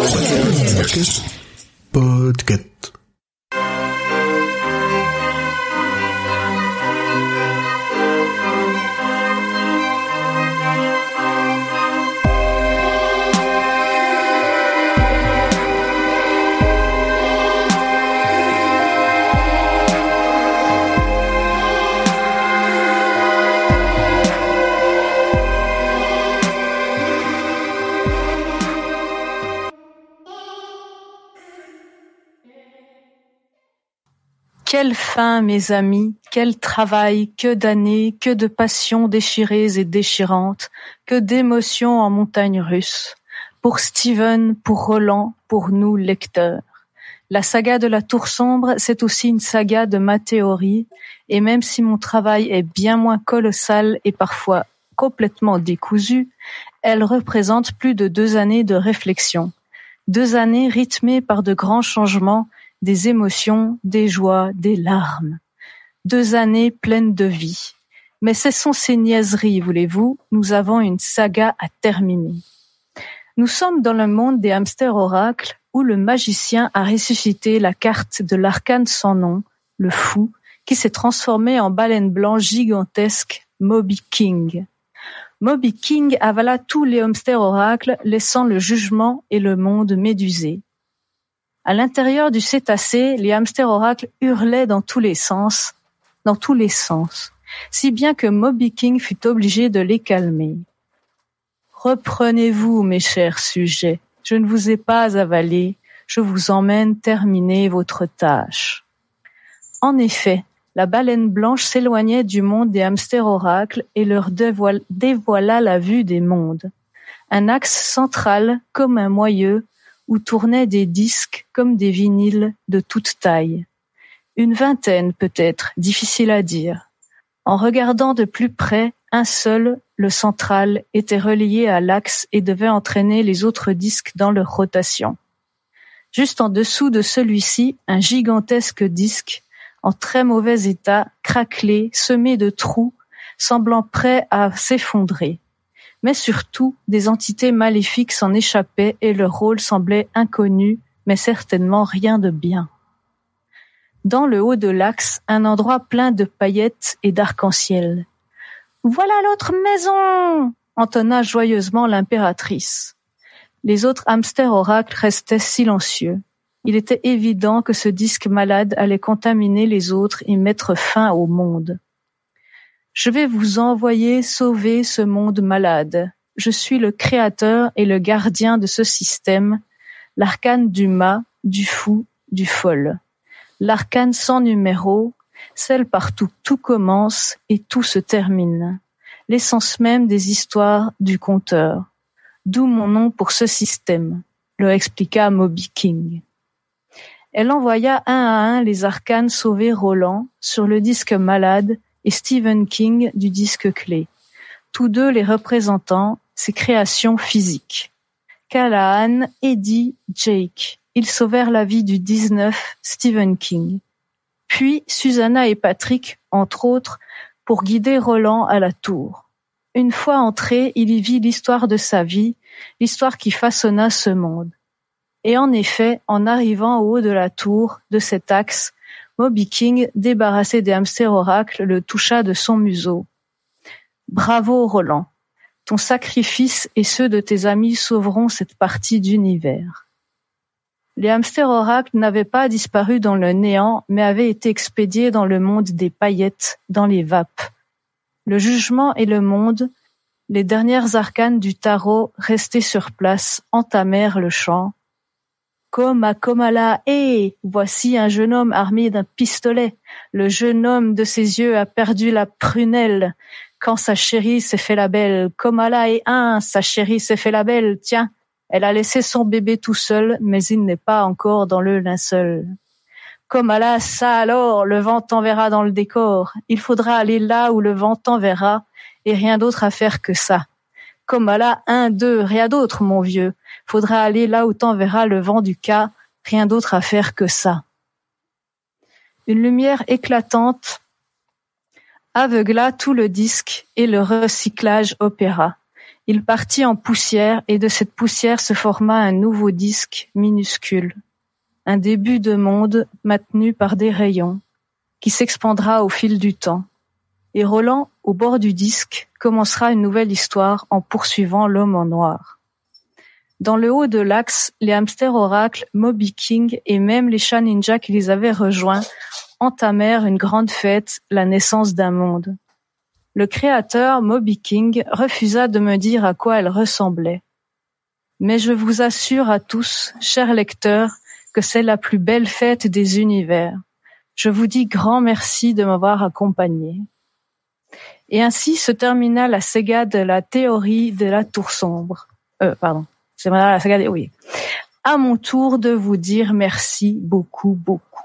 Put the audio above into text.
Podcast. Podcast. Quelle fin, mes amis, quel travail, que d'années, que de passions déchirées et déchirantes, que d'émotions en montagne russe. Pour Steven, pour Roland, pour nous lecteurs. La saga de la Tour Sombre, c'est aussi une saga de ma théorie, et même si mon travail est bien moins colossal et parfois complètement décousu, elle représente plus de deux années de réflexion. Deux années rythmées par de grands changements des émotions, des joies, des larmes. Deux années pleines de vie. Mais cessons ces niaiseries, voulez-vous, nous avons une saga à terminer. Nous sommes dans le monde des hamsters oracles où le magicien a ressuscité la carte de l'arcane sans nom, le fou, qui s'est transformé en baleine blanche gigantesque, Moby King. Moby King avala tous les hamsters oracles, laissant le jugement et le monde médusé. À l'intérieur du cétacé, les hamsters oracles hurlaient dans tous les sens, dans tous les sens, si bien que Moby King fut obligé de les calmer. Reprenez-vous, mes chers sujets, je ne vous ai pas avalé, je vous emmène terminer votre tâche. En effet, la baleine blanche s'éloignait du monde des hamsters oracles et leur dévoila la vue des mondes. Un axe central, comme un moyeu, où tournaient des disques comme des vinyles de toute taille. Une vingtaine peut-être, difficile à dire. En regardant de plus près, un seul, le central, était relié à l'axe et devait entraîner les autres disques dans leur rotation. Juste en dessous de celui-ci, un gigantesque disque, en très mauvais état, craquelé, semé de trous, semblant prêt à s'effondrer mais surtout des entités maléfiques s'en échappaient et leur rôle semblait inconnu, mais certainement rien de bien. Dans le haut de l'axe, un endroit plein de paillettes et d'arc-en-ciel. Voilà l'autre maison! entonna joyeusement l'impératrice. Les autres hamsters oracles restaient silencieux. Il était évident que ce disque malade allait contaminer les autres et mettre fin au monde. Je vais vous envoyer sauver ce monde malade. Je suis le créateur et le gardien de ce système, l'arcane du mât, du fou, du folle. L'arcane sans numéro, celle partout tout commence et tout se termine. L'essence même des histoires du conteur. D'où mon nom pour ce système, le expliqua Moby King. Elle envoya un à un les arcanes sauver Roland sur le disque malade et Stephen King du disque clé, tous deux les représentant ses créations physiques. Callahan, Eddie, Jake, ils sauvèrent la vie du 19 Stephen King. Puis Susanna et Patrick, entre autres, pour guider Roland à la tour. Une fois entré, il y vit l'histoire de sa vie, l'histoire qui façonna ce monde. Et en effet, en arrivant au haut de la tour, de cet axe, Moby King, débarrassé des hamsters oracles, le toucha de son museau. Bravo, Roland. Ton sacrifice et ceux de tes amis sauveront cette partie d'univers. Les hamsters oracles n'avaient pas disparu dans le néant, mais avaient été expédiés dans le monde des paillettes, dans les vapes. Le jugement et le monde, les dernières arcanes du tarot restées sur place, entamèrent le chant, comme à Komala, hé, voici un jeune homme armé d'un pistolet. Le jeune homme de ses yeux a perdu la prunelle. Quand sa chérie s'est fait la belle, Komala est un, sa chérie s'est fait la belle. Tiens, elle a laissé son bébé tout seul, mais il n'est pas encore dans le linceul. Komala, ça alors, le vent t'enverra dans le décor. Il faudra aller là où le vent t'enverra, et rien d'autre à faire que ça. Komala, un, deux, rien d'autre, mon vieux. Faudra aller là où t'enverra le vent du cas, rien d'autre à faire que ça. Une lumière éclatante aveugla tout le disque et le recyclage opéra. Il partit en poussière et de cette poussière se forma un nouveau disque minuscule, un début de monde maintenu par des rayons, qui s'expandra au fil du temps. Et Roland, au bord du disque, commencera une nouvelle histoire en poursuivant l'homme en noir. Dans le haut de l'axe, les hamsters oracles, Moby King et même les chats ninjas qui les avaient rejoints entamèrent une grande fête, la naissance d'un monde. Le créateur, Moby King, refusa de me dire à quoi elle ressemblait. Mais je vous assure à tous, chers lecteurs, que c'est la plus belle fête des univers. Je vous dis grand merci de m'avoir accompagné. Et ainsi se termina la saga de la théorie de la tour sombre. Euh, pardon. C'est la saga des, oui. À mon tour de vous dire merci beaucoup, beaucoup.